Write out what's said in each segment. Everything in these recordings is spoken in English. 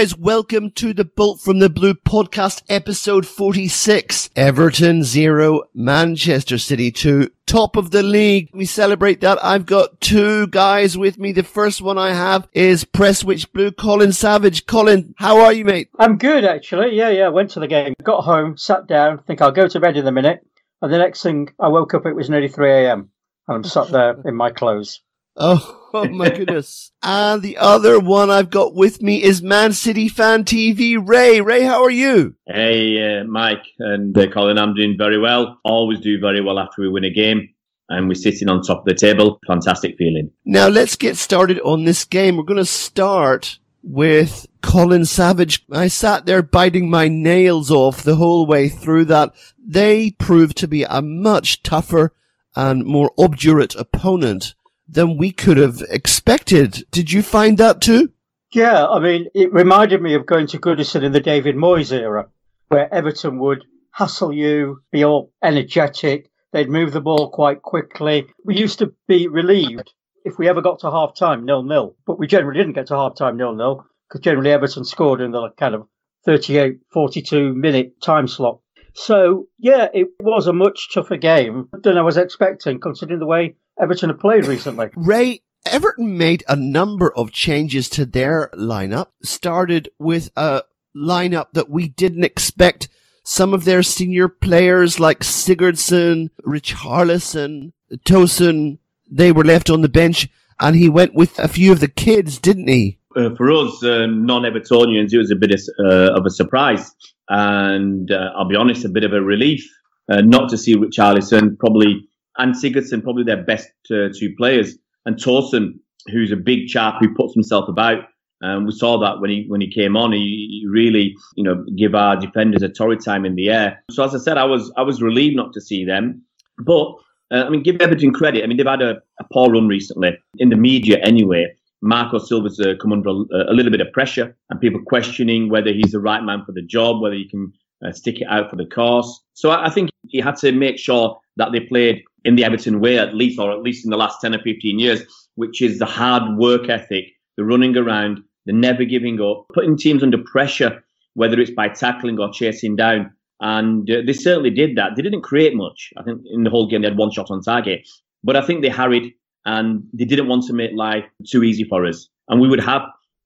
guys. Welcome to the Bolt from the Blue podcast, episode 46. Everton 0, Manchester City 2, top of the league. We celebrate that. I've got two guys with me. The first one I have is Prestwich Blue, Colin Savage. Colin, how are you, mate? I'm good, actually. Yeah, yeah. Went to the game, got home, sat down, think I'll go to bed in a minute. And the next thing I woke up, it was nearly 3 a.m. And I'm sat there in my clothes. Oh, oh my goodness. and the other one I've got with me is Man City Fan TV, Ray. Ray, how are you? Hey, uh, Mike and uh, Colin, I'm doing very well. Always do very well after we win a game. And we're sitting on top of the table. Fantastic feeling. Now let's get started on this game. We're going to start with Colin Savage. I sat there biting my nails off the whole way through that. They proved to be a much tougher and more obdurate opponent than we could have expected. Did you find that too? Yeah, I mean, it reminded me of going to Goodison in the David Moyes era, where Everton would hassle you, be all energetic. They'd move the ball quite quickly. We used to be relieved if we ever got to half time nil nil, but we generally didn't get to half time nil nil because generally Everton scored in the kind of 38, 42 minute time slot. So, yeah, it was a much tougher game than I was expecting, considering the way Everton have played recently. Ray, Everton made a number of changes to their lineup, started with a lineup that we didn't expect. Some of their senior players like Sigurdsson, Richarlison, Tosun, they were left on the bench and he went with a few of the kids, didn't he? Uh, for us, uh, non-Evertonians, it was a bit of, uh, of a surprise. And uh, I'll be honest, a bit of a relief uh, not to see Richarlison, probably and Sigurdsson, probably their best uh, two players, and Tosun, who's a big chap who puts himself about. Um, we saw that when he when he came on, he, he, really you know give our defenders a torrid time in the air. So as I said, I was I was relieved not to see them, but uh, I mean give Everton credit. I mean they've had a, a poor run recently in the media anyway. Marco Silva's uh, come under a, a, little bit of pressure and people questioning whether he's the right man for the job, whether he can uh, stick it out for the course. So I, I think he had to make sure that they played in the Everton way, at least, or at least in the last 10 or 15 years, which is the hard work ethic, the running around, the never giving up, putting teams under pressure, whether it's by tackling or chasing down. And uh, they certainly did that. They didn't create much. I think in the whole game they had one shot on target, but I think they harried and they didn't want to make life too easy for us. And we would have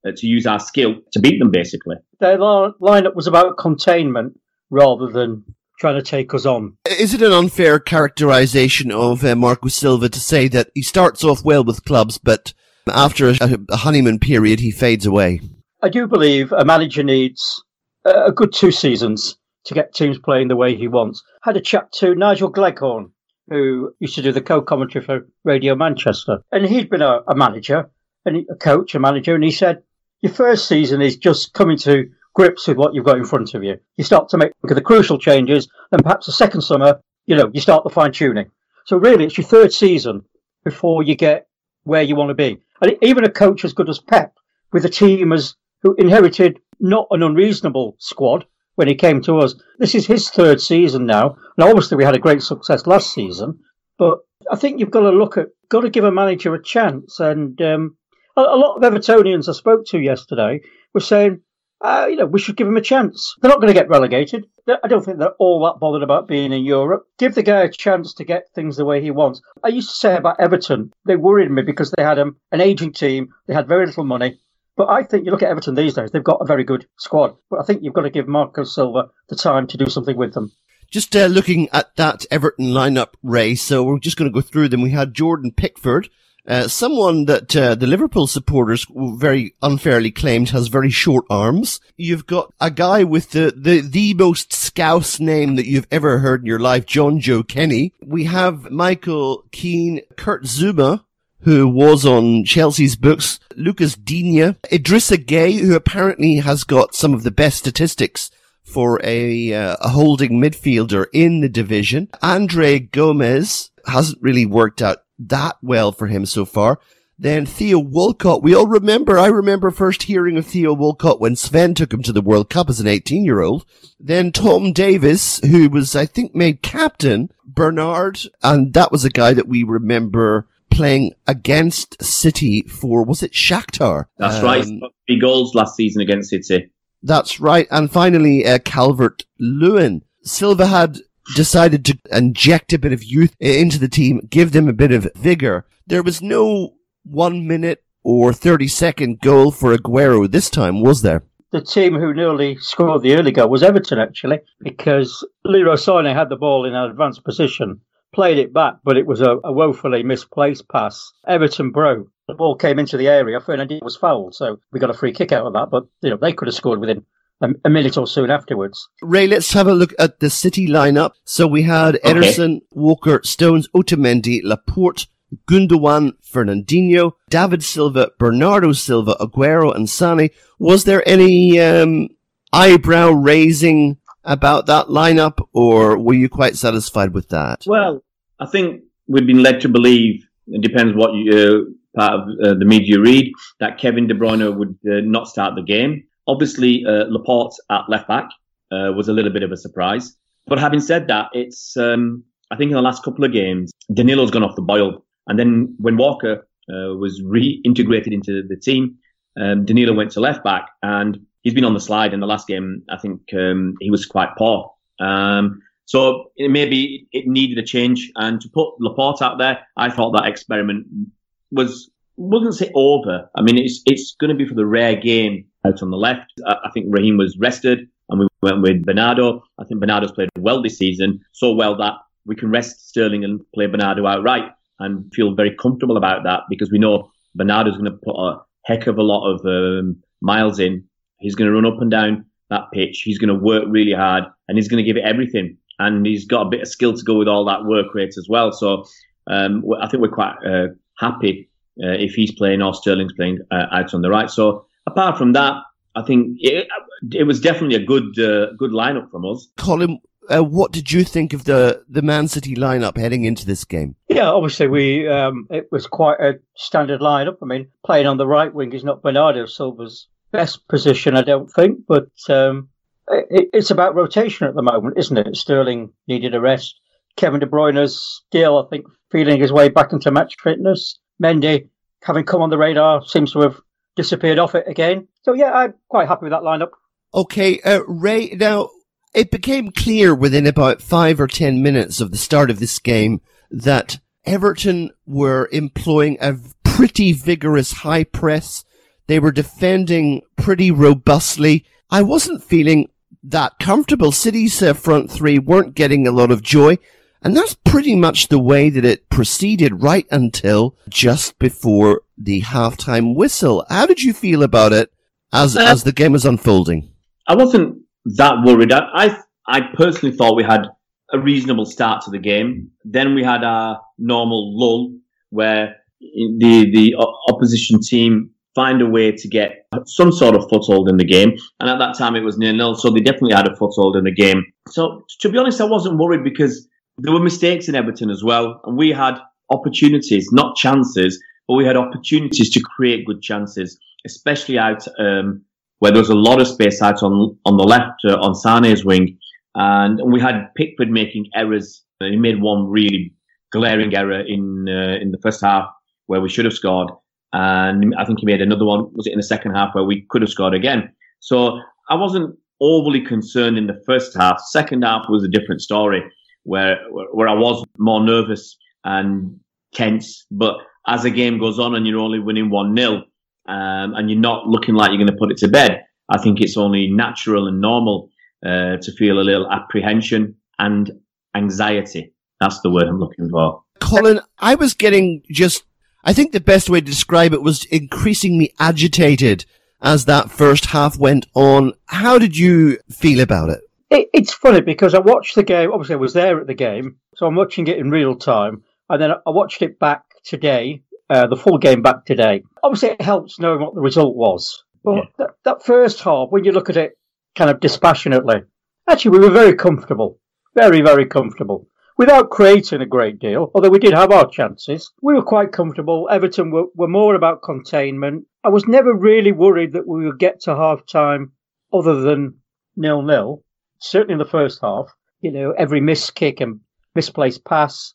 uh, to use our skill to beat them, basically. Their lineup was about containment rather than trying to take us on. Is it an unfair characterization of uh, Marco Silva to say that he starts off well with clubs, but after a, a honeymoon period, he fades away? I do believe a manager needs a good two seasons to get teams playing the way he wants. I Had a chat to Nigel Gleghorn, who used to do the co-commentary for Radio Manchester, and he'd been a, a manager and a coach, a manager, and he said your first season is just coming to grips with what you've got in front of you. You start to make the crucial changes, and perhaps the second summer, you know, you start the fine tuning. So really, it's your third season before you get where you want to be. And even a coach as good as Pep, with a team as who inherited not an unreasonable squad when he came to us. This is his third season now, and obviously we had a great success last season. But I think you've got to look at, got to give a manager a chance. And um, a, a lot of Evertonians I spoke to yesterday were saying, uh, you know, we should give them a chance. They're not going to get relegated. I don't think they're all that bothered about being in Europe. Give the guy a chance to get things the way he wants. I used to say about Everton, they worried me because they had um, an aging team, they had very little money. But I think you look at Everton these days, they've got a very good squad. But I think you've got to give Marco Silva the time to do something with them. Just uh, looking at that Everton lineup, Ray. So we're just going to go through them. We had Jordan Pickford, uh, someone that uh, the Liverpool supporters very unfairly claimed has very short arms. You've got a guy with the, the, the most scouse name that you've ever heard in your life, Jonjoe Kenny. We have Michael Keane, Kurt Zouma, who was on Chelsea's books, Lucas Digne, Idrissa Gueye, who apparently has got some of the best statistics for a, uh, a holding midfielder in the division. Andre Gomes hasn't really worked out that well for him so far. Then Theo Walcott. We all remember, I remember first hearing of Theo Walcott when Sven took him to the World Cup as an 18 year old. Then Tom Davies, who was, I think, made captain. Bernard, and that was a guy that we remember playing against City for, was it Shakhtar? That's um, right. Three goals last season against City. That's right. And finally, uh, Calvert Lewin. Silva had decided to inject a bit of youth into the team, give them a bit of vigor. There was no one minute or 30 second goal for Aguero this time, was there? The team who nearly scored the early goal was Everton, actually, because Leroy Sané had the ball in an advanced position, played it back, but it was a, a woefully misplaced pass. Everton broke. The ball came into the area. Fernandinho was fouled, so we got a free kick out of that. But you know they could have scored within a, a, minute or soon afterwards. Ray, let's have a look at the City lineup. So we had okay. Ederson, Walker, Stones, Otamendi, Laporte, Gundogan, Fernandinho, David Silva, Bernardo Silva, Aguero, and Sané. Was there any um, eyebrow raising about that lineup, or were you quite satisfied with that? Well, I think we've been led to believe. It depends what you, uh, part of uh, the media read that Kevin De Bruyne would uh, not start the game. Obviously, uh, Laporte at left back uh, was a little bit of a surprise. But having said that, it's um, I think in the last couple of games, Danilo's gone off the boil. And then when Walker uh, was reintegrated into the team, um, Danilo went to left back, and he's been on the slide in the last game. I think um, he was quite poor. Um, so it, maybe it needed a change. And to put Laporte out there, I thought that experiment was wouldn't say over. I mean, it's it's going to be for the rare game out on the left. I, think Raheem was rested, and we went with Bernardo. I think Bernardo's played well this season, so well that we can rest Sterling and play Bernardo outright and feel very comfortable about that because we know Bernardo's going to put a heck of a lot of um, miles in. He's going to run up and down that pitch. He's going to work really hard and he's going to give it everything. And he's got a bit of skill to go with all that work rate as well. So um, I think we're quite uh, happy uh, if he's playing or Sterling's playing uh, out on the right. So apart from that, I think it, it was definitely a good uh, good lineup from us. Colin, uh, what did you think of the the Man City lineup heading into this game? Yeah, obviously we um, it was quite a standard lineup. I mean, playing on the right wing is not Bernardo Silva's best position, I don't think, but um, it, it's about rotation at the moment, isn't it? Sterling needed a rest. Kevin De Bruyne's still, I think, feeling his way back into match fitness. Mendy, having come on the radar, seems to have disappeared off it again. So yeah, I'm quite happy with that lineup. Okay, uh, Ray. Now it became clear within about five or ten minutes of the start of this game that Everton were employing a pretty vigorous high press. They were defending pretty robustly. I wasn't feeling that comfortable. City's uh, front three weren't getting a lot of joy. And that's pretty much the way that it proceeded right until just before the halftime whistle. How did you feel about it as, uh, as the game was unfolding? I wasn't that worried. I, I, I personally thought we had a reasonable start to the game. Then we had our normal lull where the the opposition team find a way to get some sort of foothold in the game. And at that time it was nil nil, so they definitely had a foothold in the game. So to be honest, I wasn't worried because there were mistakes in Everton as well, and we had opportunities, not chances, but we had opportunities to create good chances, especially out um, where there was a lot of space out on on the left uh, on Sane's wing, and we had Pickford making errors. He made one really glaring error in uh, in the first half where we should have scored, and I think he made another one. Was it in the second half where we could have scored again? So I wasn't overly concerned in the first half. Second half was a different story, where where I was more nervous and tense. But as the game goes on and you're only winning one 0 um, and you're not looking like you're going to put it to bed, I think it's only natural and normal uh, to feel a little apprehension and anxiety. That's the word I'm looking for. Colin, I was getting just, I think the best way to describe it was increasingly agitated as that first half went on. How did you feel about it? It it's funny because I watched the game, obviously I was there at the game, so I'm watching it in real time. And then I watched it back today uh, the full game back today. Obviously, it helps knowing what the result was. But yeah. that, that first half, when you look at it kind of dispassionately, actually, we were very comfortable. Very, very comfortable. Without creating a great deal, although we did have our chances, we were quite comfortable. Everton were, were more about containment. I was never really worried that we would get to half time other than nil nil. Certainly in the first half, you know, every missed kick and misplaced pass,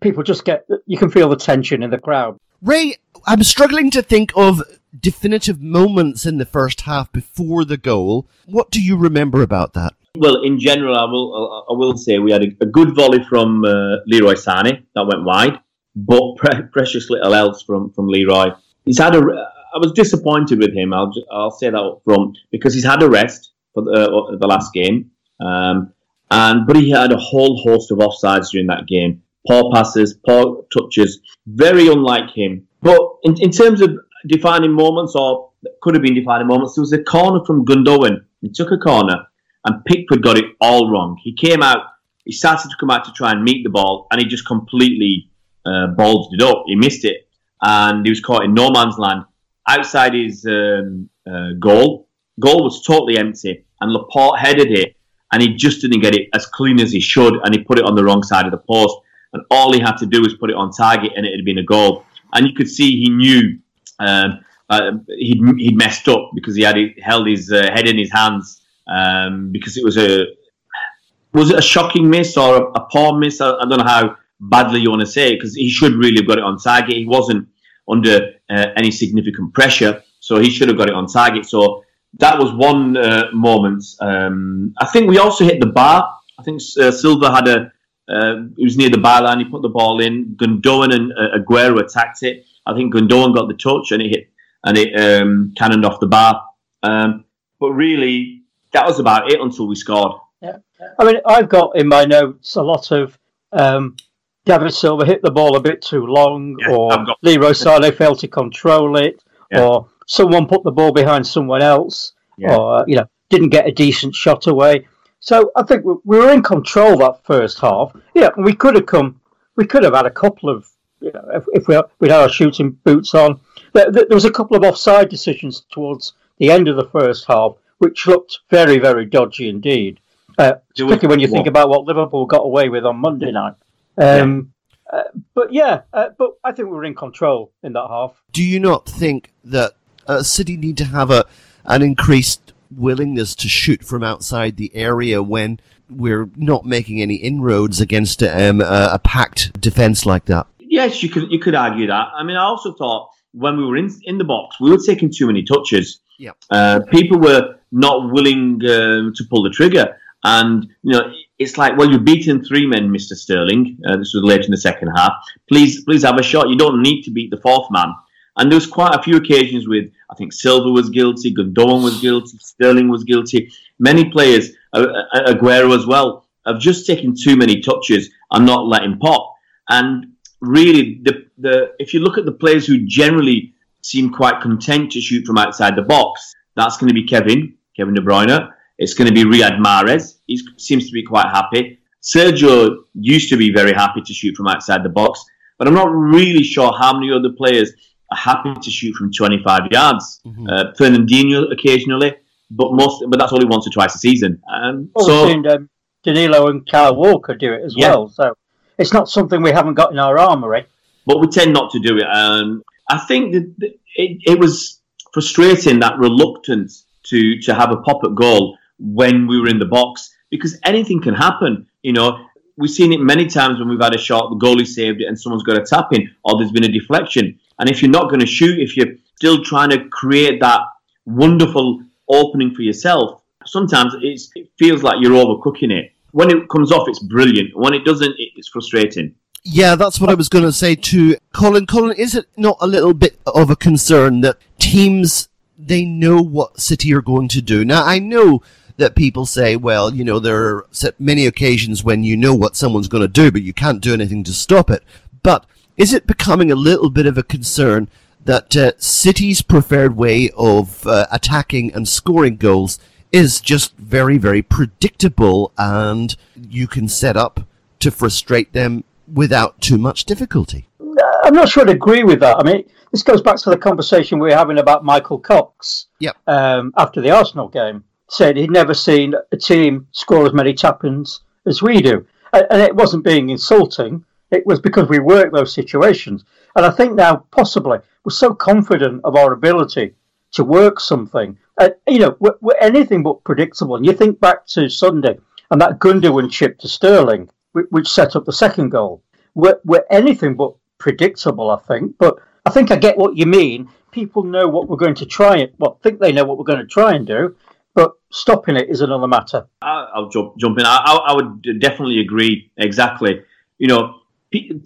people just get you can feel the tension in the crowd. Ray, I'm struggling to think of definitive moments in the first half before the goal. What do you remember about that? Well, in general, I will I will say we had a, a good volley from uh, Leroy Sané that went wide, but pre- precious little else from from Leroy. He's had a. I was disappointed with him. I'll I'll say that up front because he's had a rest for the, uh, the last game, um, and but he had a whole host of offsides during that game. Poor passes, poor touches, very unlike him. But in, in terms of defining moments, or could have been defining moments, there was a corner from Gundogan. He took a corner, and Pickford got it all wrong. He came out, he started to come out to try and meet the ball, and he just completely uh, bulged it up. He missed it, and he was caught in no man's land outside his um, uh, goal. Goal was totally empty, and Laporte headed it, and he just didn't get it as clean as he should, and he put it on the wrong side of the post. And all he had to do was put it on target, and it had been a goal. And you could see he knew um, uh, he'd, he'd messed up because he had held his uh, head in his hands um, because it was a was it a shocking miss or a, a poor miss? I, I, don't know how badly you want to say it because he should really have got it on target. He wasn't under uh, any significant pressure, so he should have got it on target. So that was one uh, moment. Um, I think we also hit the bar. I think uh, Silva had a. Uh, he was near the byline. He put the ball in. Gundogan and uh, Aguero attacked it. I think Gundogan got the touch and it hit and it um, cannoned off the bar. Um, but really, that was about it until we scored. Yeah, I mean, I've got in my notes a lot of um, David Silva hit the ball a bit too long, yeah, or Leroy Sané failed to control it, yeah. or someone put the ball behind someone else, yeah. or you know didn't get a decent shot away. So I think we were in control that first half. Yeah, we could have come, we could have had a couple of, you know, if, if we we had our shooting boots on. There, there was a couple of offside decisions towards the end of the first half, which looked very, very dodgy indeed. Uh, particularly when you think about what Liverpool got away with on Monday night. Um, yeah. Uh, but yeah, uh, but I think we were in control in that half. Do you not think that uh, City need to have a an increased willingness to shoot from outside the area when we're not making any inroads against um, a, a packed defence like that? Yes, you could you could argue that. I mean, I also thought when we were in in the box, we were taking too many touches. Yeah, uh, people were not willing uh, to pull the trigger, and you know it's like, well, you've beaten three men, Mister Sterling. Uh, this was late in the second half. Please, please have a shot. You don't need to beat the fourth man. And there was quite a few occasions with, I think Silva was guilty, Gundogan was guilty, Sterling was guilty. Many players, uh, uh, Aguero as well, have just taken too many touches and not letting pop. And really, the, the if you look at the players who generally seem quite content to shoot from outside the box, that's going to be Kevin, Kevin De Bruyne. It's going to be Riyad Mahrez. He seems to be quite happy. Sergio used to be very happy to shoot from outside the box, but I'm not really sure how many other players happy to shoot from 25 yards. Mm-hmm. Uh, Fernandinho occasionally, but most, but that's only once or twice a season. Um, well, so, seen, um, Danilo and Kyle Walker do it as yeah. well. So it's not something we haven't got in our armory. But we tend not to do it. Um, I think that it, it was frustrating that reluctance to to have a pop at goal when we were in the box because anything can happen. You know, we've seen it many times when we've had a shot, the goalie saved it, and someone's got a tap in, or there's been a deflection. And if you're not going to shoot, if you're still trying to create that wonderful opening for yourself, sometimes it feels like you're overcooking it. When it comes off, it's brilliant. When it doesn't, it's frustrating. Yeah, that's what I was going to say to Colin. Colin, is it not a little bit of a concern that teams they know what City are going to do? Now, I know that people say, well, you know, there are many occasions when you know what someone's going to do, but you can't do anything to stop it. But is it becoming a little bit of a concern that uh, City's preferred way of uh, attacking and scoring goals is just very, very predictable and you can set up to frustrate them without too much difficulty? I'm not sure I'd agree with that. I mean, this goes back to the conversation we were having about Michael Cox yep. um, after the Arsenal game said he'd never seen a team score as many tap-ins as we do. And it wasn't being insulting. It was because we worked those situations. And I think now, possibly, we're so confident of our ability to work something. Uh, you know, we're, we're, anything but predictable. And you think back to Sunday and that Gundogan chip to Sterling, which set up the second goal. we're, we're anything but predictable, I think. But I think I get what you mean. People know what we're going to try and well, think they know what we're going to try and do, but stopping it is another matter. I'll jump jump in. I, I would definitely agree. Exactly. You know,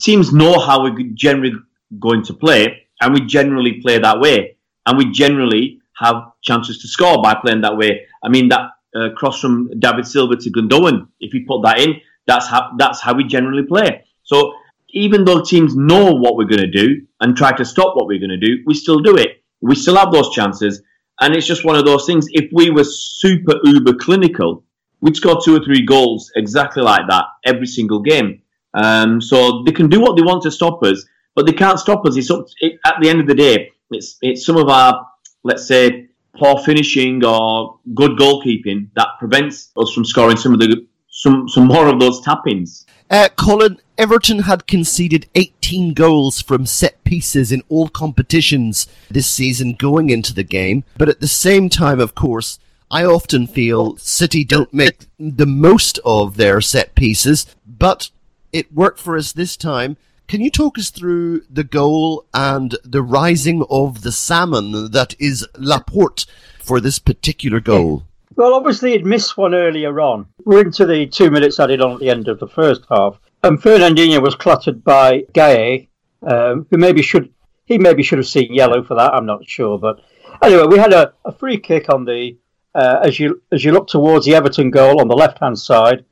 teams know how we're generally going to play, and we generally play that way, and we generally have chances to score by playing that way. I mean that uh, cross from David Silva to Gundogan. If you put that in, that's how that's how we generally play. So even though teams know what we're going to do and try to stop what we're going to do, we still do it. We still have those chances. And it's just one of those things. If we were super uber clinical, we'd score two or three goals exactly like that every single game. Um, so they can do what they want to stop us, but they can't stop us. It's up, it, at the end of the day, it's it's some of our, let's say, poor finishing or good goalkeeping that prevents us from scoring some of the some some more of those tap-ins. Uh, Colin, Everton had conceded 18 goals from set pieces in all competitions this season going into the game, but at the same time, of course, I often feel City don't make the most of their set pieces, but it worked for us this time. Can you talk us through the goal and the rising of the salmon that is Laporte for this particular goal? Well, obviously, he'd missed one earlier on. We're into the two minutes added on at the end of the first half. And Fernandinho was cluttered by Gueye, um, who maybe should he maybe should have seen yellow for that. I'm not sure, but anyway, we had a, a free kick on the uh, as you as you look towards the Everton goal on the left hand side.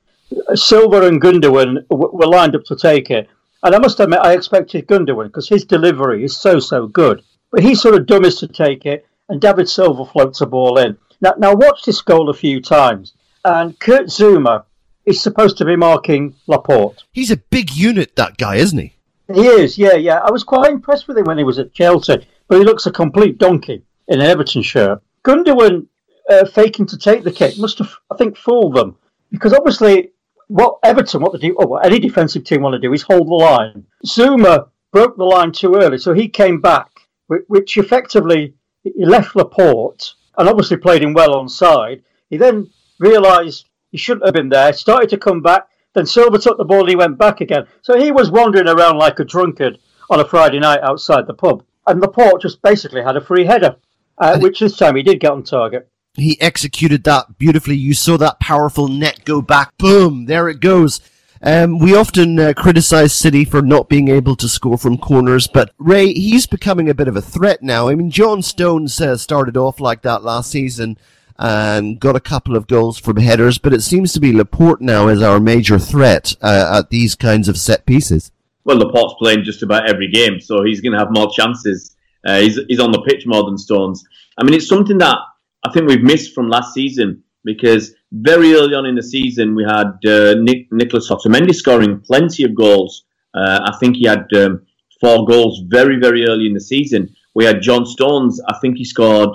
Silva and Gundogan were lined up to take it, and I must admit I expected Gundogan because his delivery is so so good, but he's sort of dumbest to take it, and David Silva floats the ball in. Now, now watch this goal a few times. And Kurt Zouma is supposed to be marking Laporte. He's a big unit, that guy, isn't he? He is, yeah, yeah. I was quite impressed with him when he was at Chelsea, but he looks a complete donkey in an Everton shirt. Gundogan uh, faking to take the kick must have, I think, fooled them because obviously, what Everton, what they do, or what any defensive team want to do is hold the line. Zouma broke the line too early, so he came back, which effectively he left Laporte and obviously played him well on side. He then realised he shouldn't have been there, started to come back. Then Silva took the ball and he went back again. So he was wandering around like a drunkard on a Friday night outside the pub. And Laporte just basically had a free header, uh, which this time he did get on target. He executed that beautifully. You saw that powerful net go back. Boom! There it goes. Um, we often uh, criticize City for not being able to score from corners, but Ray, he's becoming a bit of a threat now. I mean, John Stones uh, started off like that last season and got a couple of goals from headers, but it seems to be Laporte now as our major threat uh, at these kinds of set pieces. Well, Laporte's playing just about every game, so he's going to have more chances. Uh, he's, he's on the pitch more than Stones. I mean, it's something that I think we've missed from last season because very early on in the season, we had uh, Nick, Nicholas Otamendi scoring plenty of goals. Uh, I think he had um, four goals very, very early in the season. We had John Stones. I think he scored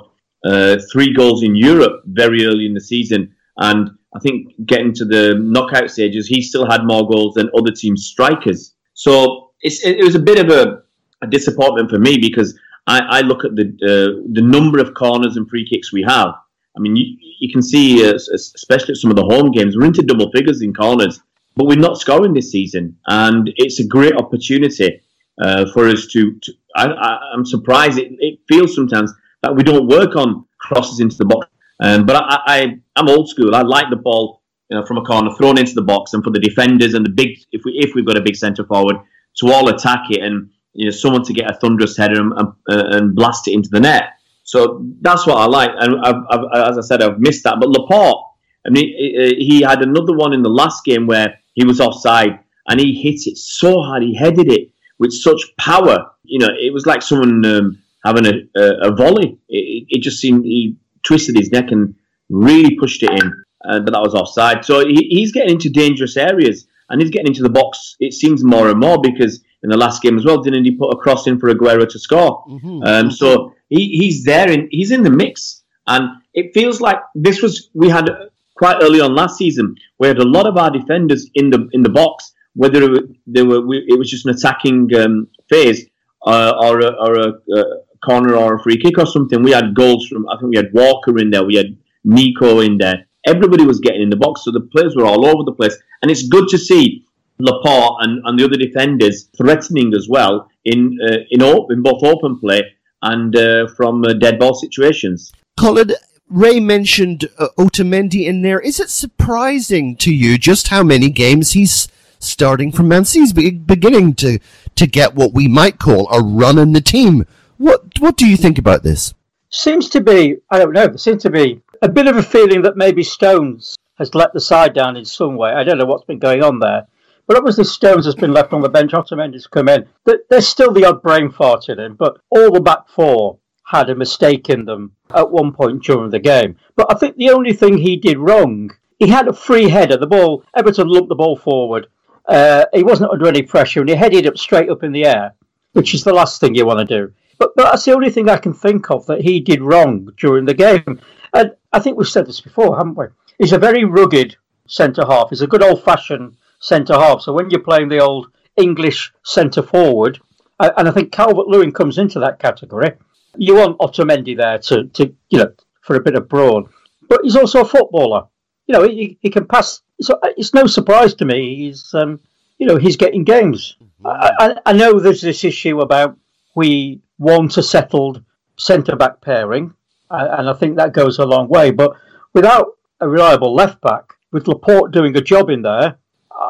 uh, three goals in Europe very early in the season. And I think getting to the knockout stages, he still had more goals than other team strikers. So it was a bit of a, a disappointment for me because I, I look at the uh, the number of corners and free kicks we have, I mean, you, you can see, uh, especially at some of the home games, we're into double figures in corners, but we're not scoring this season. And it's a great opportunity uh, for us to. to I, am surprised. It, it, feels sometimes that we don't work on crosses into the box. Um, but I, I'm old school. I like the ball you know, from a corner thrown into the box, and for the defenders and the big, if we if we've got a big centre forward, to all attack it and you know someone to get a thunderous header and, uh, and blast it into the net. So that's what I like. And I've, I've, as I said, I've missed that. But Laporte, I mean, he had another one in the last game where he was offside and he hit it so hard. He headed it with such power. You know, it was like someone um, having a, a, a volley. It, it, just seemed he twisted his neck and really pushed it in. Uh, but that was offside. So he, he's getting into dangerous areas and he's getting into the box. It seems more and more because in the last game as well, didn't he put a cross in for Aguero to score? Mm-hmm. Um, so he, he's there and he's in the mix. And it feels like this was we had quite early on last season. We had a lot of our defenders in the in the box, whether they were it was just an attacking um, phase uh, or a, or a, a, corner or a free kick or something. We had goals from I think we had Walker in there, we had Nico in there. Everybody was getting in the box, so the players were all over the place, and it's good to see Laporte and, and the other defenders threatening as well in uh, in, op- in both open play and uh, from uh, dead ball situations. Colin, Ray mentioned uh, Otamendi in there. Is it surprising to you just how many games he's starting from Man City's be- beginning to to get what we might call a run in the team? What what do you think about this? Seems to be, I don't know, there seems to be a bit of a feeling that maybe Stones has let the side down in some way. I don't know what's been going on there. But obviously, Stones has been left on the bench. Otamendi's come in. There's still the odd brain fart in him, but all the back four had a mistake in them at one point during the game. But I think the only thing he did wrong, he had a free header. The ball, Everton lumped the ball forward. Uh, he wasn't under any pressure, and he headed up straight up in the air, which is the last thing you want to do. But, but that's the only thing I can think of that he did wrong during the game. And I think we've said this before, haven't we? He's a very rugged centre half. He's a good old fashioned centre half. So when you're playing the old English centre forward, and I think Calvert Lewin comes into that category, you want Otamendi there to, to you know for a bit of brawn. But he's also a footballer. You know, he, he can pass. So it's no surprise to me. He's um, you know he's getting games. Mm-hmm. I, I, know there's this issue about we want a settled centre back pairing, and I think that goes a long way. But without a reliable left back, with Laporte doing a job in there,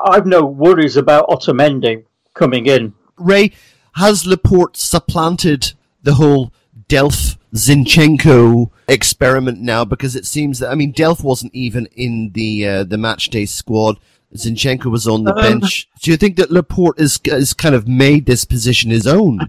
I've no worries about Otamendi coming in. Ray, has Laporte supplanted the whole Delph Zinchenko experiment now? Because it seems that I mean Delph wasn't even in the uh, the match day squad. Zinchenko was on the um, bench. Do you think that Laporte is is kind of made this position his own?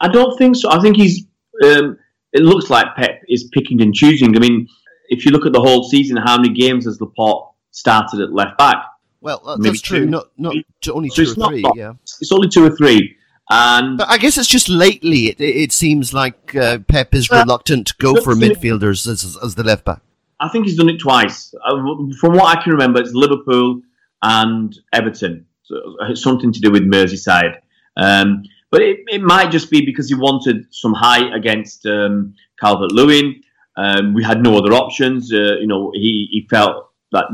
I don't think so. I think he's. Um, it looks like Pep is picking and choosing. I mean, if you look at the whole season, how many games has Laporte started at left back? Well, that's true. Two. Not not only so two or three. Not, yeah, it's only two or three. And but I guess it's just lately it, it seems like uh, Pep is reluctant to go for midfielders as, as the left back. I think he's done it twice. Uh, from what I can remember, it's Liverpool and Everton. So it's something to do with Merseyside. Um, but it, it, might just be because he wanted some height against um, Calvert Lewin. Um, we had no other options. Uh, you know, he, he felt that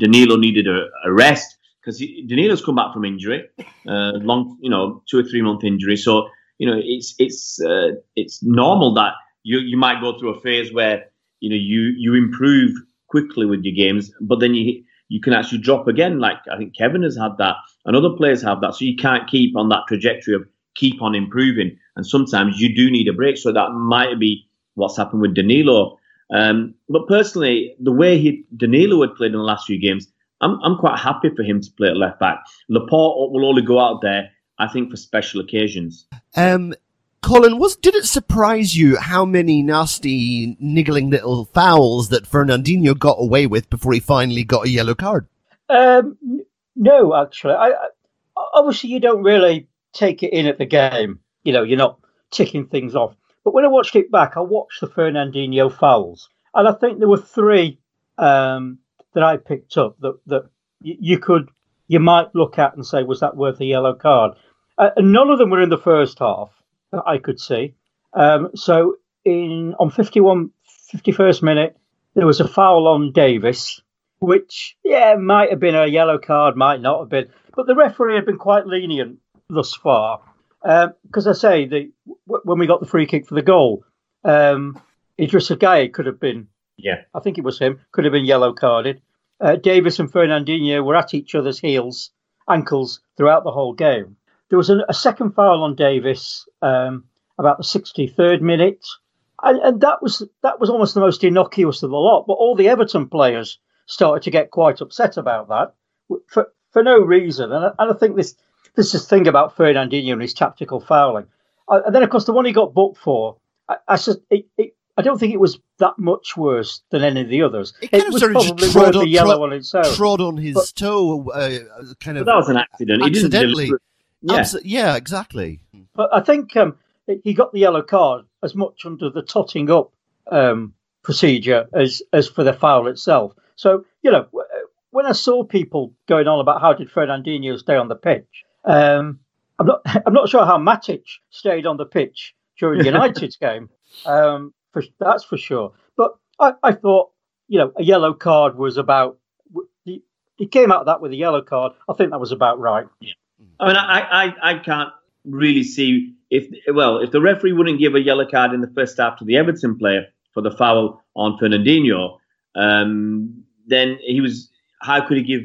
Danilo needed a, a rest because Danilo's come back from injury, uh, long, you know, two or three month injury. So you know, it's it's uh, it's normal that you you might go through a phase where you know you you improve quickly with your games, but then you you can actually drop again. Like I think Kevin has had that, and other players have that. So you can't keep on that trajectory of keep on improving, and sometimes you do need a break. So that might be what's happened with Danilo. Um, but personally, the way he Danilo had played in the last few games, I'm I'm quite happy for him to play at left back. Laporte will only go out there, I think, for special occasions. Um, Colin, was did it surprise you how many nasty, niggling little fouls that Fernandinho got away with before he finally got a yellow card? Um, no, actually, I, I, obviously you don't really take it in at the game. You know, you're not ticking things off. But when I watched it back, I watched the Fernandinho fouls, and I think there were three um, that I picked up that that you could you might look at and say was that worth a yellow card? Uh, none of them were in the first half that I could see. Um, so in on 51 51st minute there was a foul on Davies, which yeah might have been a yellow card, might not have been, but the referee had been quite lenient thus far. Because um, I say the w- when we got the free kick for the goal, um, Idrissa Gueye could have been yeah, I think it was him. Could have been yellow carded. Uh, Davies and Fernandinho were at each other's heels, ankles throughout the whole game. There was a, a second foul on Davies um, about the 63rd minute, and, and, that was that was almost the most innocuous of the lot. But all the Everton players started to get quite upset about that for for no reason. And I, and I think this this is thing about Fernandinho and his tactical fouling. Uh, and then of course the one he got booked for, I, I just it, it, I don't think it was that much worse than any of the others. It, it was probably worth on, the yellow on its own. Trod on his but, toe, uh, kind of. that was an accident. Accidentally. Yeah. Abs- yeah, exactly. But I think um, he got the yellow card as much under the totting up um, procedure as as for the foul itself. So you know, when I saw people going on about how did Fernandinho stay on the pitch, um, I'm not I'm not sure how Matic stayed on the pitch during United's game. Um, for, that's for sure. But I, I thought, you know, a yellow card was about he came out of that with a yellow card. I think that was about right. Yeah. I mean, I, I, I can't really see if well if the referee wouldn't give a yellow card in the first half to the Everton player for the foul on Fernandinho, um, then he was how could he give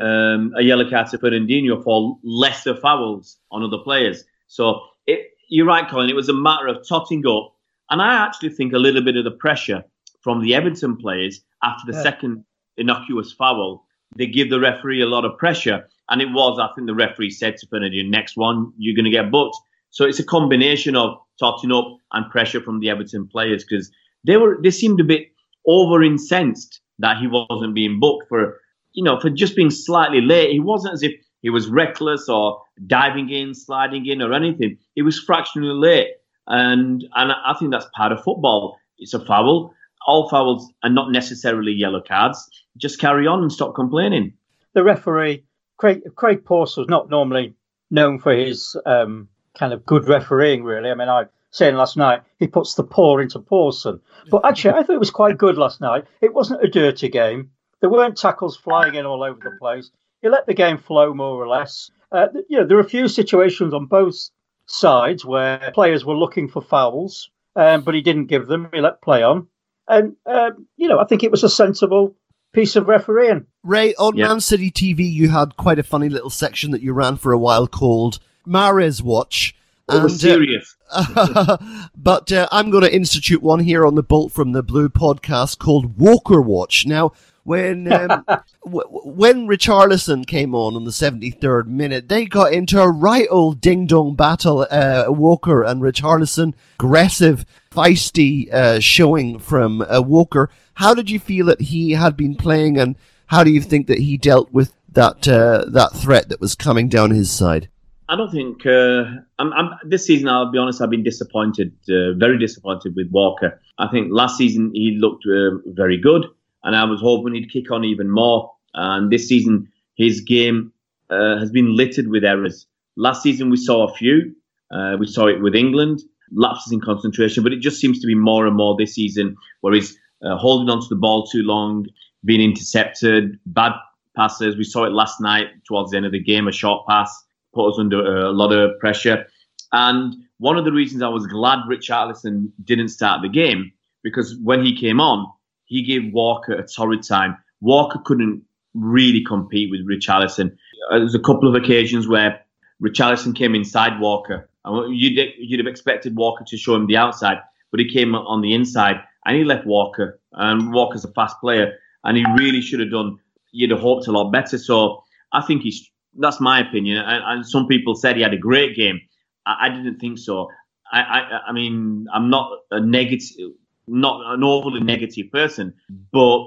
um, a yellow card to Fernandinho for lesser fouls on other players? So it, you're right, Colin. It was a matter of totting up, and I actually think a little bit of the pressure from the Everton players after the yeah. second innocuous foul. They give the referee a lot of pressure, and it was. I think the referee said to Fernandinho, "Next one, you're going to get booked." So it's a combination of totting up and pressure from the Everton players because they were they seemed a bit over incensed that he wasn't being booked for you know for just being slightly late. He wasn't as if he was reckless or diving in, sliding in, or anything. He was fractionally late, and and I think that's part of football. It's a foul. All fouls are not necessarily yellow cards. Just carry on and stop complaining. The referee, Craig, Craig Pawson, was not normally known for his um, kind of good refereeing, really. I mean, I saying last night he puts the paw into Pawson, but actually I thought it was quite good last night. It wasn't a dirty game. There weren't tackles flying in all over the place. He let the game flow more or less. Uh, you know, there were a few situations on both sides where players were looking for fouls, um, but he didn't give them. He let play on, and um, you know, I think it was a sensible piece of refereeing. Ray, on yeah. Man City TV, you had quite a funny little section that you ran for a while called Mahrez Watch. It was uh, serious. Uh, but uh, I'm going to institute one here on the Bolt from the Blue podcast called Walker Watch. Now, when um, w- when Richarlison came on in the 73rd minute, they got into a right old ding dong battle. Uh, Walker and Richarlison, aggressive, feisty uh, showing from uh, Walker. How did you feel that he had been playing, and how do you think that he dealt with that uh, that threat that was coming down his side? I don't think uh, I'm, I'm, this season. I'll be honest. I've been disappointed, uh, very disappointed with Walker. I think last season he looked very good, and I was hoping he'd kick on even more. And this season, his game uh, has been littered with errors. Last season we saw a few. Uh, we saw it with England, lapses in concentration, but it just seems to be more and more this season, where he's uh, holding onto the ball too long, being intercepted, bad passes. We saw it last night towards the end of the game, a short pass put us under a lot of pressure. And one of the reasons I was glad Richarlison didn't start the game because when he came on, he gave Walker a torrid time. Walker couldn't really compete with Richarlison. Uh, there's a couple of occasions where Richarlison came inside Walker. You'd, you'd have expected Walker to show him the outside, but he came on the inside and he left Walker. And Walker's a fast player, and he really should have done. You'd have hoped a lot better. So I think he's that's my opinion. And, and, some people said he had a great game. I, I didn't think so. I, I, I mean, I'm not a negative, not an overly negative person, but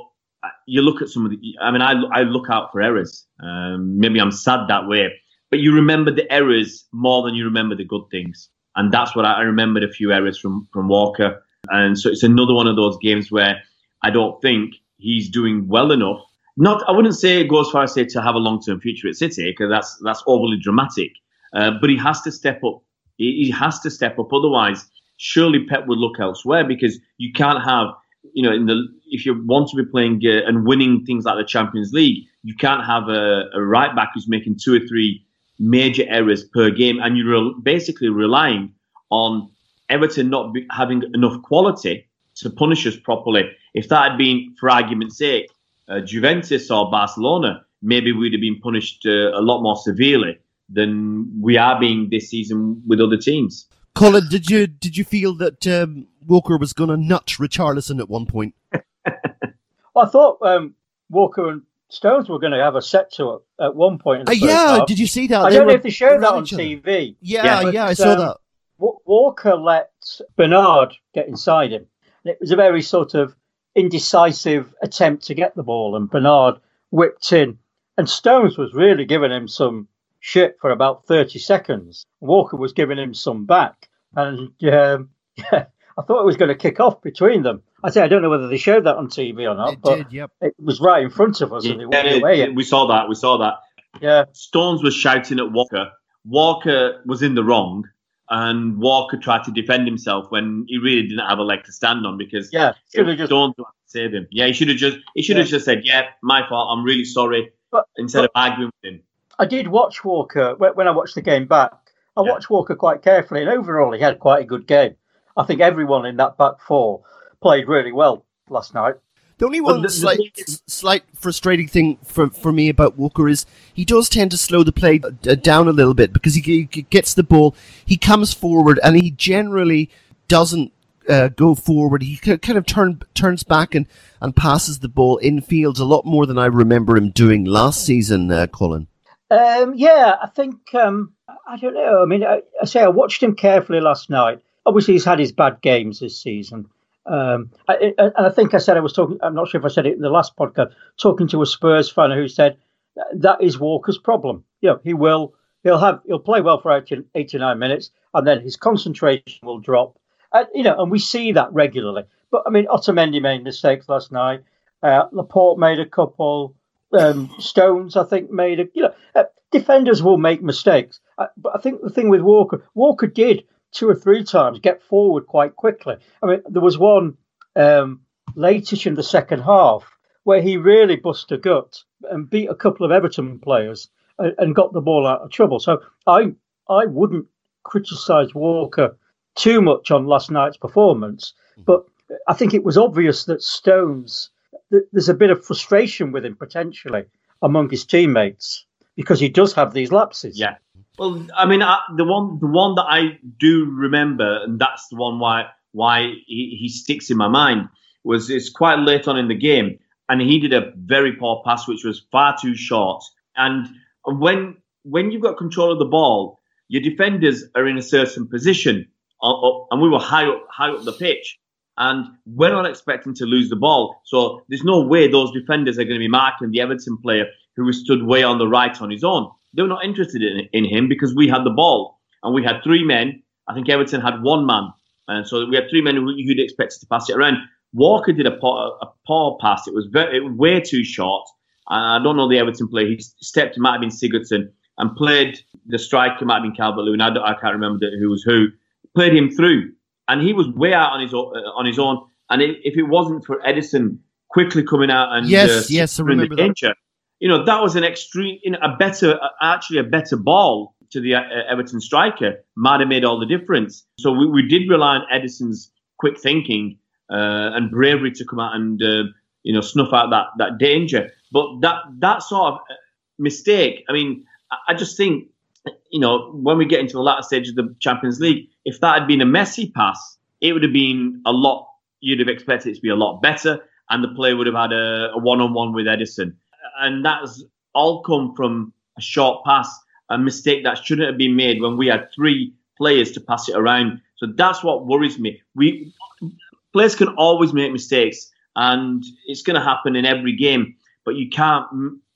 you look at some of the. I mean, I, I look out for errors. Um, maybe I'm sad that way, but you remember the errors more than you remember the good things, and that's what I, I remembered a few errors from from Walker, and so it's another one of those games where I don't think he's doing well enough not I wouldn't say it goes far as say to have a long term future at City because that's that's overly dramatic. Uh, but he has to step up. He, he, has to step up. Otherwise, surely Pep would look elsewhere because you can't have you know in the if you want to be playing uh, and winning things like the Champions League, you can't have a, a right back who's making two or three major errors per game, and you're re- basically relying on Everton not be, having enough quality to punish us properly. If that had been, for argument's sake, uh, Juventus or Barcelona, maybe we'd have been punished uh, a lot more severely than we are being this season with other teams. Colin, did you did you feel that um, Walker was going to nut Richarlison at one point? I thought um, Walker and Stones were going to have a set to it at one point. Uh, yeah, half. did you see that? I they don't know if they showed that on TV. Yeah, yeah, but, yeah I saw um, that. Walker let Bernard get inside him. And it was a very sort of indecisive attempt to get the ball, and Bernard whipped in. And Stones was really giving him some shit for about 30 seconds. Walker was giving him some back. And um, yeah, I thought it was going to kick off between them. I say I don't know whether they showed that on TV or not, it but did, yep. it was right in front of us, yeah, and they walked it, away. It, we saw that. We saw that. Yeah. Stones was shouting at Walker. Walker was in the wrong, and Walker tried to defend himself when he really didn't have a leg to stand on because yeah, should have just Stones save him. Yeah, he should have just he should have yeah. just said, "Yeah, my fault. I'm really sorry." but, instead but, of arguing with him. I did watch Walker when I watched the game back. I yeah. watched Walker quite carefully, and overall, he had quite a good game. I think everyone in that back four played really well last night. The only one the, slight, the, slight frustrating thing for, for me about Walker is he does tend to slow the play uh, down a little bit because he, he gets the ball, he comes forward, and he generally doesn't uh, go forward. He kind of turn, turns back and, and passes the ball in fields a lot more than I remember him doing last season, uh, Colin. Um, yeah, I think, um, I don't know. I mean, I, I, say I watched him carefully last night. Obviously, he's had his bad games this season. Um, I, and I think I said I was talking. I'm not sure if I said it in the last podcast. Talking to a Spurs fan who said that is Walker's problem. You know, he will he'll have he'll play well for 80, 89 minutes, and then his concentration will drop. And, you know, and we see that regularly. But I mean, Otamendi made mistakes last night. Uh, Laporte made a couple. Um, Stones, I think, made a. You know, uh, defenders will make mistakes. But I think the thing with Walker, Walker did two or three times get forward quite quickly. I mean, there was one um, latish in the second half where he really bust a gut and beat a couple of Everton players and, and got the ball out of trouble. So I I wouldn't criticise Walker too much on last night's performance, mm-hmm. but I think it was obvious that Stones there's a bit of frustration with him potentially among his teammates because he does have these lapses. Yeah, well, I mean, the one the one that I do remember, and that's the one why why he, he sticks in my mind was it's quite late on in the game, and he did a very poor pass which was far too short. And when when you've got control of the ball, your defenders are in a certain position, uh, uh, and we were high up high up the pitch, and we're not expecting to lose the ball. So there's no way those defenders are going to be marking the Everton player who was stood way on the right on his own. They were not interested in, in him because we had the ball and we had three men. I think Everton had one man. And so we had three men who you'd expected to pass it around. Walker did a poor, a poor pass. It was, very, it was way too short. I don't know the Everton player. He stepped, it might have been Sigurdsson, and played the striker, might have been Calvert Lewin. I, I can't remember who was who. Played him through. And he was way out on his own. On his own. And if it wasn't for Ederson quickly coming out and yes, uh, yes, I remember the danger, you know, that was an extreme, you know, a better, actually a better ball to the uh, Everton striker might have made all the difference. So we, we did rely on Ederson's quick thinking uh, and bravery to come out and uh, you know snuff out that that danger. But that that sort of uh, mistake, I mean, I, I just think you know when we get into the latter stage of the Champions League, if that had been a messy pass, it would have been a lot. You'd have expected it to be a lot better, and the player would have had a, a one-on-one with Ederson and that's all come from a short pass, a mistake that shouldn't have been made when we had three players to pass it around. So that's what worries me. We players can always make mistakes, and it's going to happen in every game. But you can't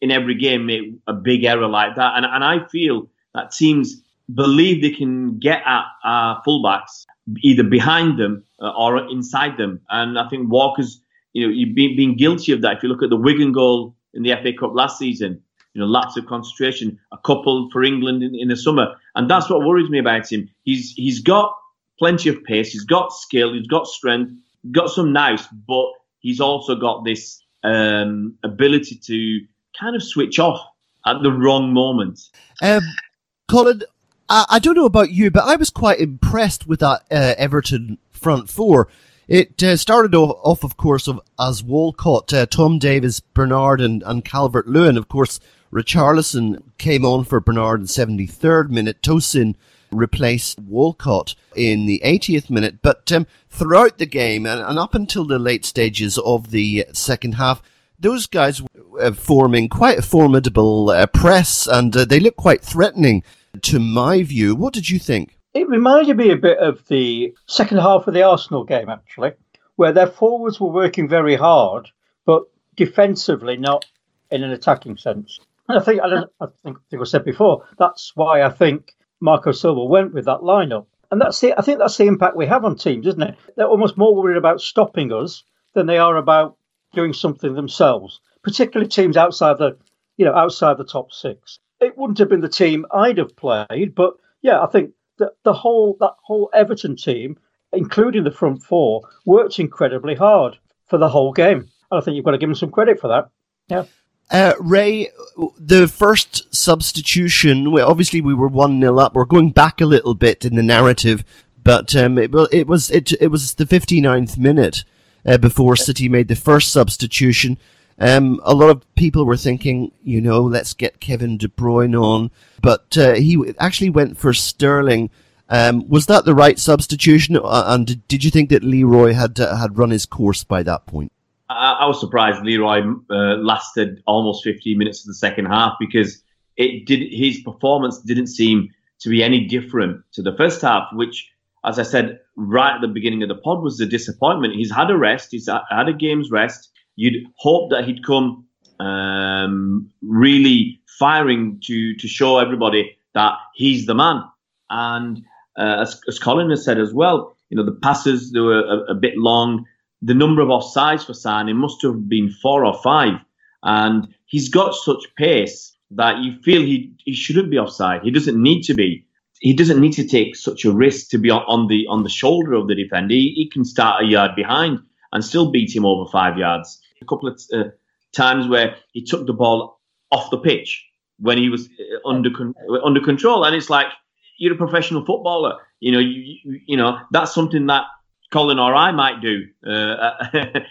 in every game make a big error like that. And and I feel that teams believe they can get at our fullbacks either behind them uh, or inside them. And I think Walker's, you know, you've been, been guilty of that. If you look at the Wigan goal in the FA Cup last season. You know, lots of concentration, a couple for England in, in the summer, and that's what worries me about him. He's he's got plenty of pace, he's got skill, he's got strength, got some nice, but he's also got this um, ability to kind of switch off at the wrong moment. Um, Colin, I, I, don't know about you, but I was quite impressed with that uh, Everton front four. It uh, started off, of course, of, as Walcott, uh, Tom Davies, Bernard, and, and Calvert Lewin. Of course, Richarlison came on for Bernard in 73rd minute. Tosun replaced Walcott in the 80th minute. But um, throughout the game and, and, up until the late stages of the second half, those guys were uh, forming quite a formidable uh, press and uh, they looked quite threatening to my view. What did you think? It reminded me a bit of the second half of the Arsenal game, actually, where their forwards were working very hard, but defensively not in an attacking sense. And I think I, don't, I think, I think I said before that's why I think Marco Silva went with that lineup, and that's the I think that's the impact we have on teams, isn't it? They're almost more worried about stopping us than they are about doing something themselves, particularly teams outside the you know outside the top six. It wouldn't have been the team I'd have played, but yeah, I think the, the whole that whole Everton team, including the front four, worked incredibly hard for the whole game. And I think you've got to give them some credit for that. Yeah. Uh, Ray, the first substitution, well, obviously we were 1 0 up. We're going back a little bit in the narrative, but um, it, it was it, it was the 59th minute uh, before City made the first substitution. Um, a lot of people were thinking, you know, let's get Kevin De Bruyne on, but uh, he actually went for Sterling. Um, was that the right substitution, uh, and did, you think that Leroy had uh, had run his course by that point? I, I was surprised Leroy uh, lasted almost 15 minutes of the second half because it did his performance didn't seem to be any different to the first half, which, as I said right at the beginning of the pod, was a disappointment. He's had a rest, he's had a game's rest. You'd hope that he'd come um, really firing to to show everybody that he's the man. And uh, as, as Colin has said as well, you know the passes they were a, a bit long the number of offsides for Sané must have been four or five. And he's got such pace that you feel he, he shouldn't be offside. He doesn't need to be. He doesn't need to take such a risk to be on, on the on the shoulder of the defender. He, he, can start a yard behind and still beat him over five yards. A couple of uh, times where he took the ball off the pitch when he was uh, under under control, and it's like you're a professional footballer. You know, you, you know that's something that Colin or I might do uh, at,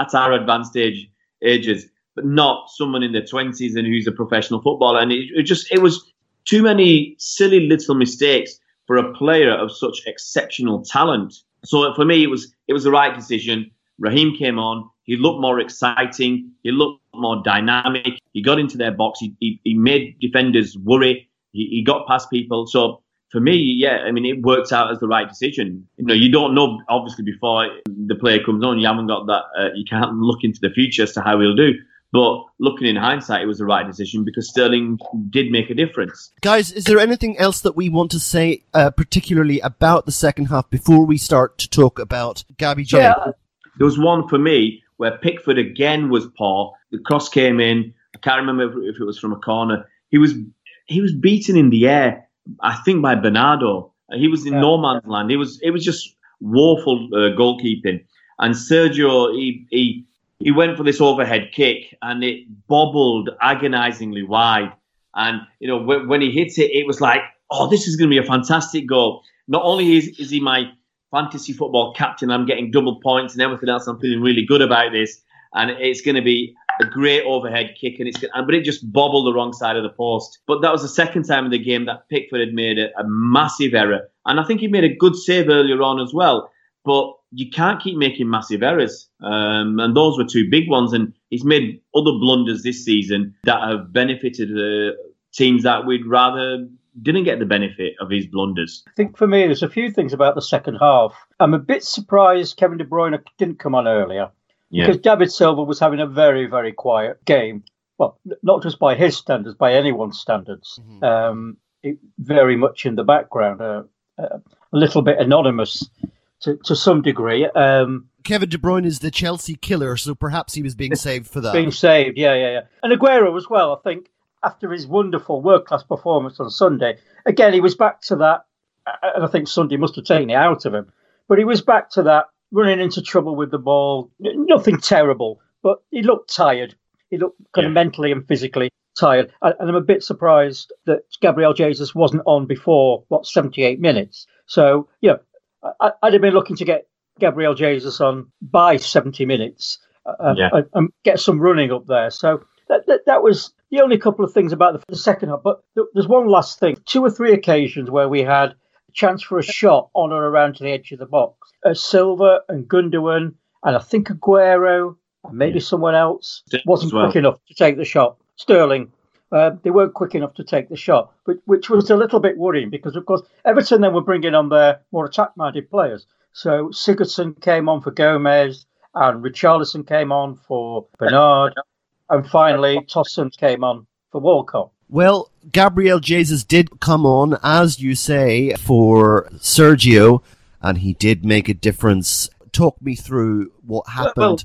at, our advanced age ages, but not someone in their twenties and who's a professional footballer. And it, it, just it was too many silly little mistakes for a player of such exceptional talent. So for me, it was it was the right decision. Raheem came on. He looked more exciting. He looked more dynamic. He got into their box. He, he, he made defenders worry. He, he got past people. So for me, yeah, I mean, it works out as the right decision. You know, you don't know obviously before the player comes on. You haven't got that. Uh, you can't look into the future as to how he'll do. But looking in hindsight, it was the right decision because Sterling did make a difference. Guys, is there anything else that we want to say, uh, particularly about the second half, before we start to talk about Gabby J? Yeah. There was one for me where Pickford again was poor. The cross came in. I can't remember if it was from a corner. He was he was beaten in the air I think by Bernardo. He was in yeah. no man's land. It was it was just woeful uh, goalkeeping. And Sergio, he, he he went for this overhead kick and it bobbled agonizingly wide. And you know when, when he hits it, it was like, oh, this is going to be a fantastic goal. Not only is, is he my fantasy football captain, I'm getting double points and everything else. I'm feeling really good about this, and it's going to be a great overhead kick, and it's gonna, but it just bobbled the wrong side of the post. But that was the second time in the game that Pickford had made a, a massive error, and I think he made a good save earlier on as well. But you can't keep making massive errors, um, and those were two big ones. And he's made other blunders this season that have benefited uh, teams that we'd rather didn't get the benefit of his blunders. I think for me, there's a few things about the second half. I'm a bit surprised Kevin De Bruyne didn't come on earlier. Yeah. Because David Silva was having a very, very quiet game. Well, not just by his standards, by anyone's standards. Mm-hmm. Um, it, very much in the background, uh, uh, a little bit anonymous to, to some degree. Um, Kevin De Bruyne is the Chelsea killer, so perhaps he was being saved for that. Being saved, yeah, yeah, yeah. And Aguero as well, I think, after his wonderful world class performance on Sunday, again, he was back to that. And I think Sunday must have taken it out of him, but he was back to that running into trouble with the ball. Nothing terrible, but he looked tired. He looked kind yeah. of mentally and physically tired. And I'm a bit surprised that Gabriel Jesus wasn't on before, what, 78 minutes. So, you know, I, would have been looking to get Gabriel Jesus on by 70 minutes uh, yeah. and, and, get some running up there. So that, that, that, was the only couple of things about the, the second half. But there's one last thing. Two or three occasions where we had a chance for a shot on or around to the edge of the box uh, Silva and Gundogan, and I think Aguero, and maybe yeah. someone else wasn't well. quick enough to take the shot. Sterling, uh, they weren't quick enough to take the shot, which, which was a little bit worrying because, of course, Everton then were bringing on their more attack-minded players. So Sigurdsson came on for Gomez, and Richarlison came on for Bernard, and finally Tosun came on for Walcott. Well, Gabriel Jesus did come on, as you say, for Sergio and he did make a difference. Talk me through what happened. Well,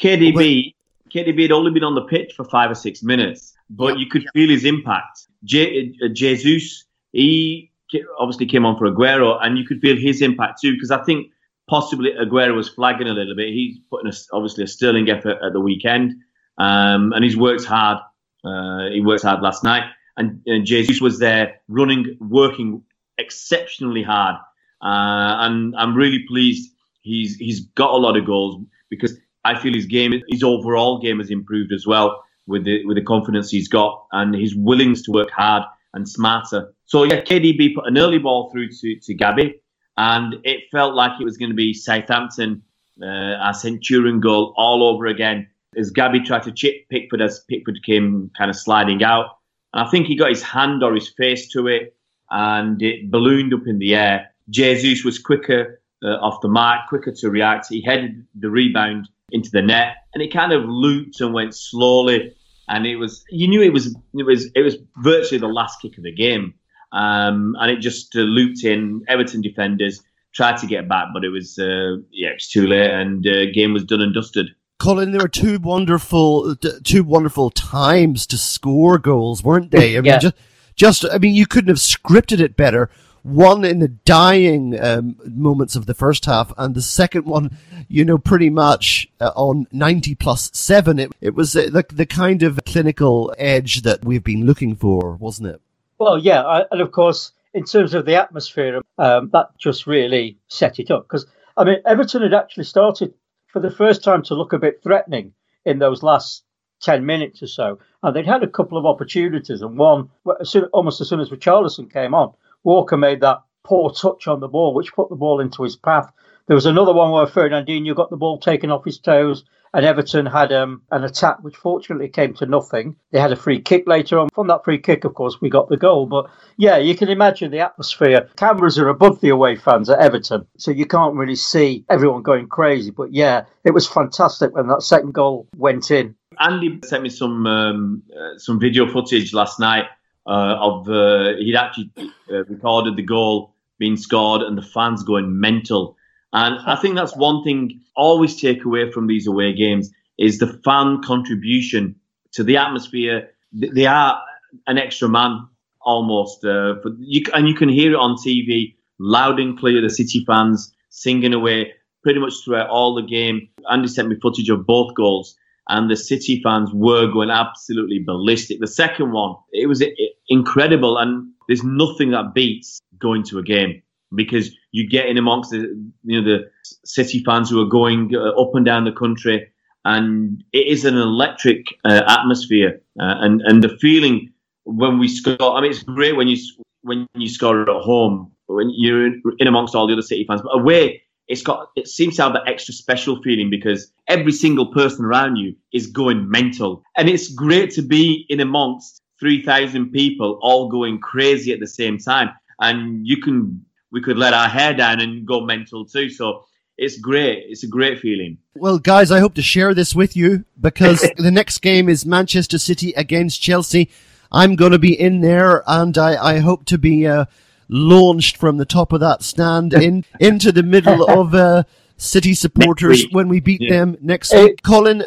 KDB, KDB had only been on the pitch for five or six minutes, but you could feel his impact. Je- uh, Jesus, he obviously came on for Aguero, and you could feel his impact too, because I think possibly Aguero was flagging a little bit. He's putting a, obviously a sterling effort at the weekend, um, and he's worked hard. Uh, he worked hard last night, and, and Jesus was there running, working exceptionally hard, uh, and I'm really pleased. He's he's got a lot of goals because I feel his game, his overall game has improved as well with the with the confidence he's got and his willingness to work hard and smarter. So yeah, KDB put an early ball through to, to Gabby, and it felt like it was going to be Southampton, uh, our Centurion goal all over again. As Gabby tried to chip Pickford as Pickford came kind of sliding out, and I think he got his hand or his face to it, and it ballooned up in the air. Jesus was quicker uh, off the mark, quicker to react. He headed the rebound into the net, and it kind of looped and went slowly. And it was you knew it was it was it was virtually the last kick of the game, um, and it just uh, looped in. Everton defenders tried to get back, but it was uh, yeah, it was too late, and uh, game was done and dusted. Colin, there were two wonderful, two wonderful times to score goals, weren't they? I mean, yeah. just, just, I mean, you couldn't have scripted it better one in the dying um, moments of the first half, and the second one, you know, pretty much uh, on 90 plus seven. It, it was uh, the, the kind of clinical edge that we've been looking for, wasn't it? Well, yeah. I, and of course, in terms of the atmosphere, um, that just really set it up. Because, I mean, Everton had actually started for the first time to look a bit threatening in those last 10 minutes or so. And they'd had a couple of opportunities, and one, as soon, almost as soon as Richarlison came on, Walker made that poor touch on the ball, which put the ball into his path. There was another one where Fernandinho got the ball taken off his toes, and Everton had um, an attack which fortunately came to nothing. They had a free kick later on. From that free kick, of course, we got the goal. But yeah, you can imagine the atmosphere. Cameras are above the away fans at Everton, so you can't really see everyone going crazy. But yeah, it was fantastic when that second goal went in. Andy sent me some um, uh, some video footage last night uh, of uh, he'd actually uh, recorded the goal being scored and the fans going mental. And I think that's one thing always take away from these away games is the fan contribution to the atmosphere. They are an extra man almost, uh, you, and you can hear it on TV loud and clear. The City fans singing away pretty much throughout all the game. Andy sent me footage of both goals, and the City fans were going absolutely ballistic. The second one, it was incredible, and there's nothing that beats going to a game because you get in amongst the you know the City fans who are going uh, up and down the country, and it is an electric uh, atmosphere, uh, and and the feeling when we score. I mean, it's great when you when you score at home, when you're in amongst all the other City fans, but away it's got it seems to have that extra special feeling because every single person around you is going mental and it's great to be in amongst 3000 people all going crazy at the same time and you can we could let our hair down and go mental too so it's great it's a great feeling well guys i hope to share this with you because the next game is manchester city against chelsea i'm going to be in there and i, I hope to be uh, launched from the top of that stand in into the middle of uh, City supporters when we beat yeah. them next week. Colin,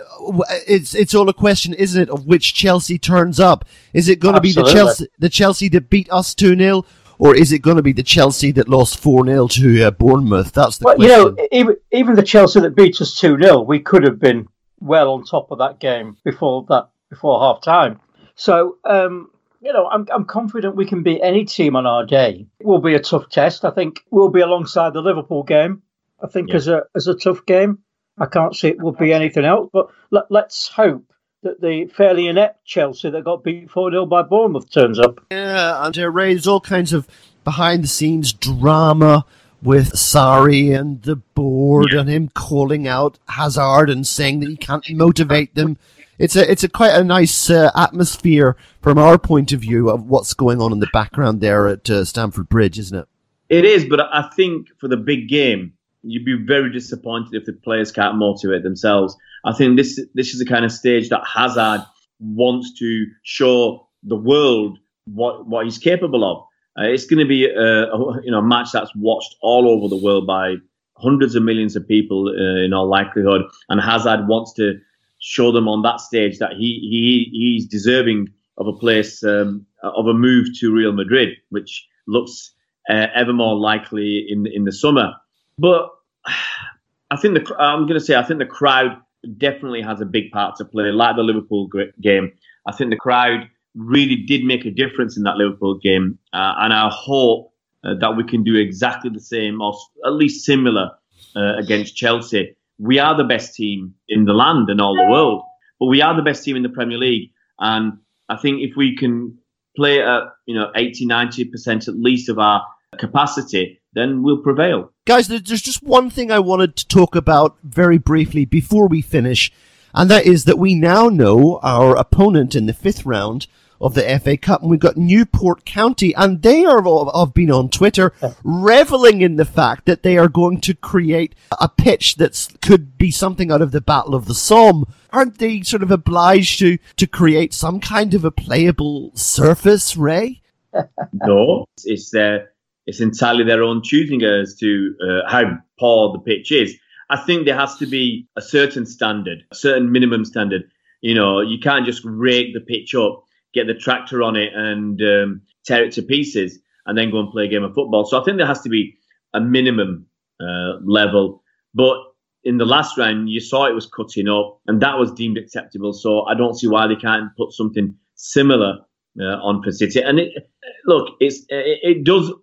it's it's all a question, isn't it, of which Chelsea turns up? Is it going to be the Chelsea the Chelsea that beat us two 0 or is it going to be the Chelsea that lost 4 0 to uh, Bournemouth? That's the well, question. You know, even, even the Chelsea that beat us 2 0, we could have been well on top of that game before that before half time. So um, you know, I'm, I'm confident we can beat any team on our day. It will be a tough test. I think we'll be alongside the Liverpool game. I think yeah. as a as a tough game. I can't see it will be anything else. But let, let's hope that the fairly inept Chelsea that got beat 4 0 by Bournemouth turns up. Yeah, and it raised all kinds of behind the scenes drama with Sarri and the board yeah. and him calling out Hazard and saying that he can't motivate them it's a it's a quite a nice uh, atmosphere from our point of view of what's going on in the background there at uh, Stamford Bridge, isn't it? It is, but I think for the big game, you'd be very disappointed if the players can't motivate themselves. I think this this is the kind of stage that Hazard wants to show the world what what he's capable of. Uh, it's going to be a, a, you know match that's watched all over the world by hundreds of millions of people uh, in all likelihood, and Hazard wants to show them on that stage that he he he's deserving of a place um, of a move to Real Madrid, which looks uh, ever more likely in in the summer. But I think the I'm going to say I think the crowd definitely has a big part to play, like the Liverpool game. I think the crowd really did make a difference in that Liverpool game, uh, and I hope uh, that we can do exactly the same or at least similar uh, against Chelsea. We are the best team in the land and all the world, but we are the best team in the Premier League, and I think if we can play at you know 80, 90 percent at least of our capacity, then we'll prevail. Guys, there's just one thing I wanted to talk about very briefly before we finish, and that is that we now know our opponent in the fifth round of the FA Cup, and we've got Newport County, and they are have been on Twitter reveling in the fact that they are going to create a pitch that could be something out of the Battle of the Somme. Aren't they sort of obliged to to create some kind of a playable surface, Ray? no, it's their uh, it's entirely their own choosing as to uh, how poor the pitch is. I think there has to be a certain standard, a certain minimum standard. You know, you can't just rake the pitch up get the tractor on it and um, tear it to pieces and then go and play a game of football. So I think there has to be a minimum uh, level. But in the last round, you saw it was cutting up, and that was deemed acceptable. So I don't see why they can't put something similar uh, on for City. And it, look, it's it, it, does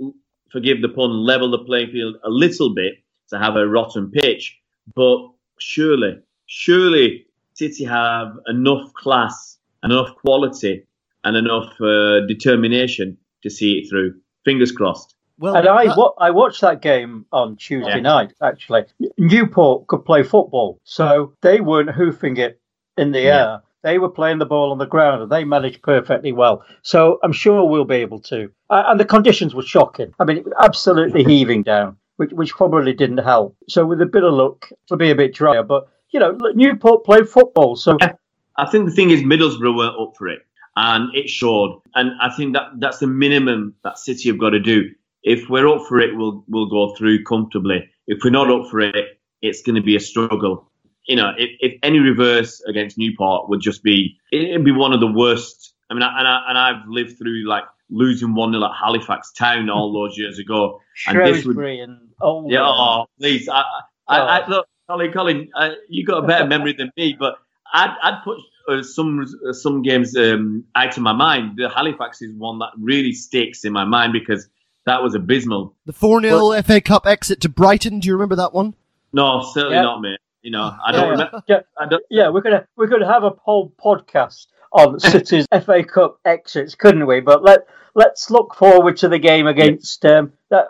forgive the pun, level the playing field a little bit to have a rotten pitch, but surely, surely City have enough class, enough quality and enough uh, determination to see it through. Fingers crossed. Well, and I, wa- I watched that game on Tuesday yeah. night. Actually, Newport could play football, so they weren't hoofing it in the yeah. air. They were playing the ball on the ground, and they managed perfectly well. So I'm sure we'll be able to. Uh, and the conditions were shocking. I mean, it was absolutely heaving down, which, which probably didn't help. So with a bit of luck, it'll be a bit drier. But you know, Newport played football, so. I think the thing is, Middlesbrough weren't up for it and it showed. And I think that that's the minimum that City have got to do. If we're up for it, we'll we'll go through comfortably. If we're not up for it, it's going to be a struggle. You know, if, if any reverse against Newport would just be, it'd be one of the worst. I mean, and I and I've lived through like losing one 0 at Halifax Town all those years ago. And this would, and yeah, oh, please, I, I, I, look, Colin, Colin, uh, you got a better memory than me, but I'd, I'd put uh, some uh, some games um, out of my mind. The Halifax is one that really sticks in my mind because that was abysmal. The 4 0 FA Cup exit to Brighton. Do you remember that one? No, certainly yep. not, mate. You know, I don't yeah, remember. Yeah, don't, yeah, we're gonna we're gonna have a whole podcast on City's FA Cup exits, couldn't we? But let let's look forward to the game against. Um, that,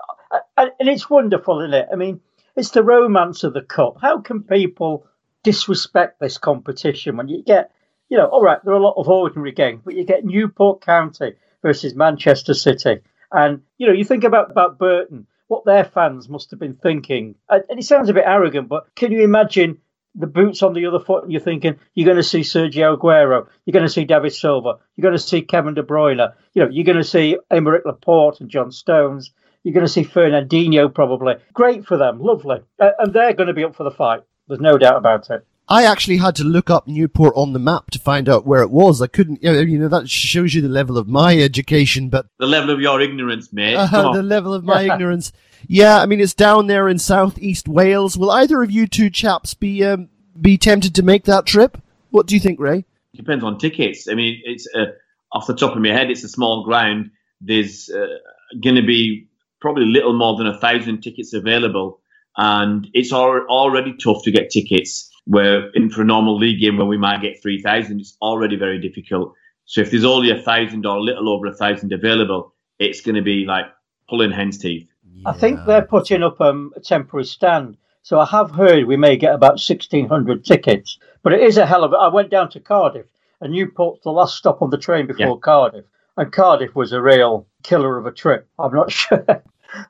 and it's wonderful, isn't it? I mean, it's the romance of the cup. How can people disrespect this competition when you get, you know, all right, there are a lot of ordinary games, but you get Newport County versus Manchester City. And, you know, you think about, about Burton, what their fans must have been thinking. And it sounds a bit arrogant, but can you imagine the boots on the other foot and you're thinking you're going to see Sergio Aguero, you're going to see David Silva, you're going to see Kevin De Bruyne, you know, you're going to see Aymeric Laporte and John Stones, you're going to see Fernandinho probably. Great for them, lovely. Uh, and they're going to be up for the fight. There's no doubt about it. I actually had to look up Newport on the map to find out where it was. I couldn't, you know, that shows you the level of my education, but the level of your ignorance, mate. Uh, the level of my ignorance. Yeah, I mean, it's down there in southeast Wales. Will either of you two chaps be um, be tempted to make that trip? What do you think, Ray? Depends on tickets. I mean, it's uh, off the top of my head, it's a small ground. There's uh, going to be probably little more than a thousand tickets available and it's already tough to get tickets. Where in for a normal league game where we might get three thousand, it's already very difficult. So if there's only a thousand or a little over a thousand available, it's going to be like pulling hen's teeth. Yeah. I think they're putting up um, a temporary stand. So I have heard we may get about 1,600 tickets, but it is a hell of it. I went down to Cardiff, and Newport's the last stop on the train before yeah. Cardiff, and Cardiff was a real killer of a trip. I'm not sure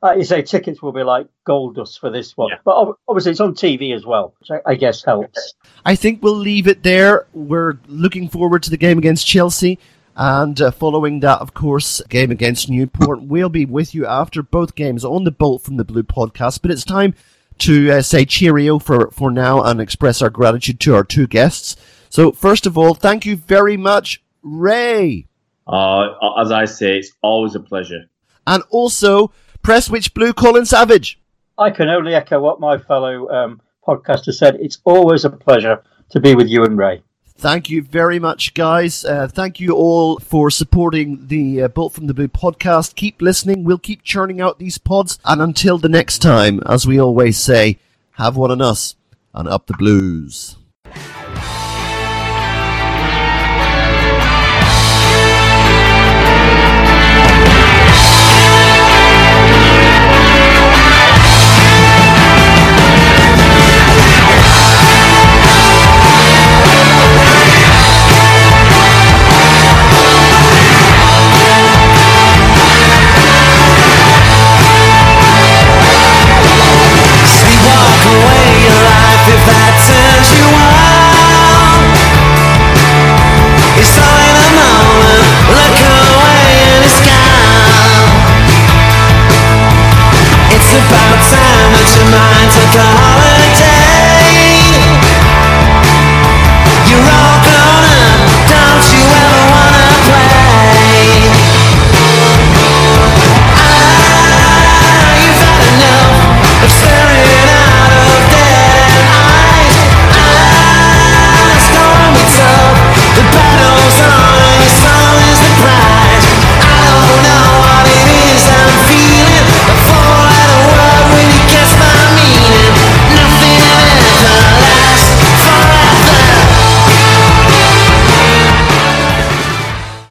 uh, you say tickets will be like gold dust for this one, yeah. but obviously it's on TV as well, which I, I guess helps. I think we'll leave it there. We're looking forward to the game against Chelsea. And uh, following that, of course, game against Newport, we'll be with you after both games on the Bolt from the Blue podcast. But it's time to uh, say cheerio for, for now and express our gratitude to our two guests. So, first of all, thank you very much, Ray. Uh, as I say, it's always a pleasure. And also, Prestwich Blue Colin Savage. I can only echo what my fellow um, podcaster said. It's always a pleasure to be with you and Ray. Thank you very much, guys. Uh, thank you all for supporting the uh, Bolt from the Blue podcast. Keep listening. We'll keep churning out these pods. And until the next time, as we always say, have one on us and up the blues. take a holiday.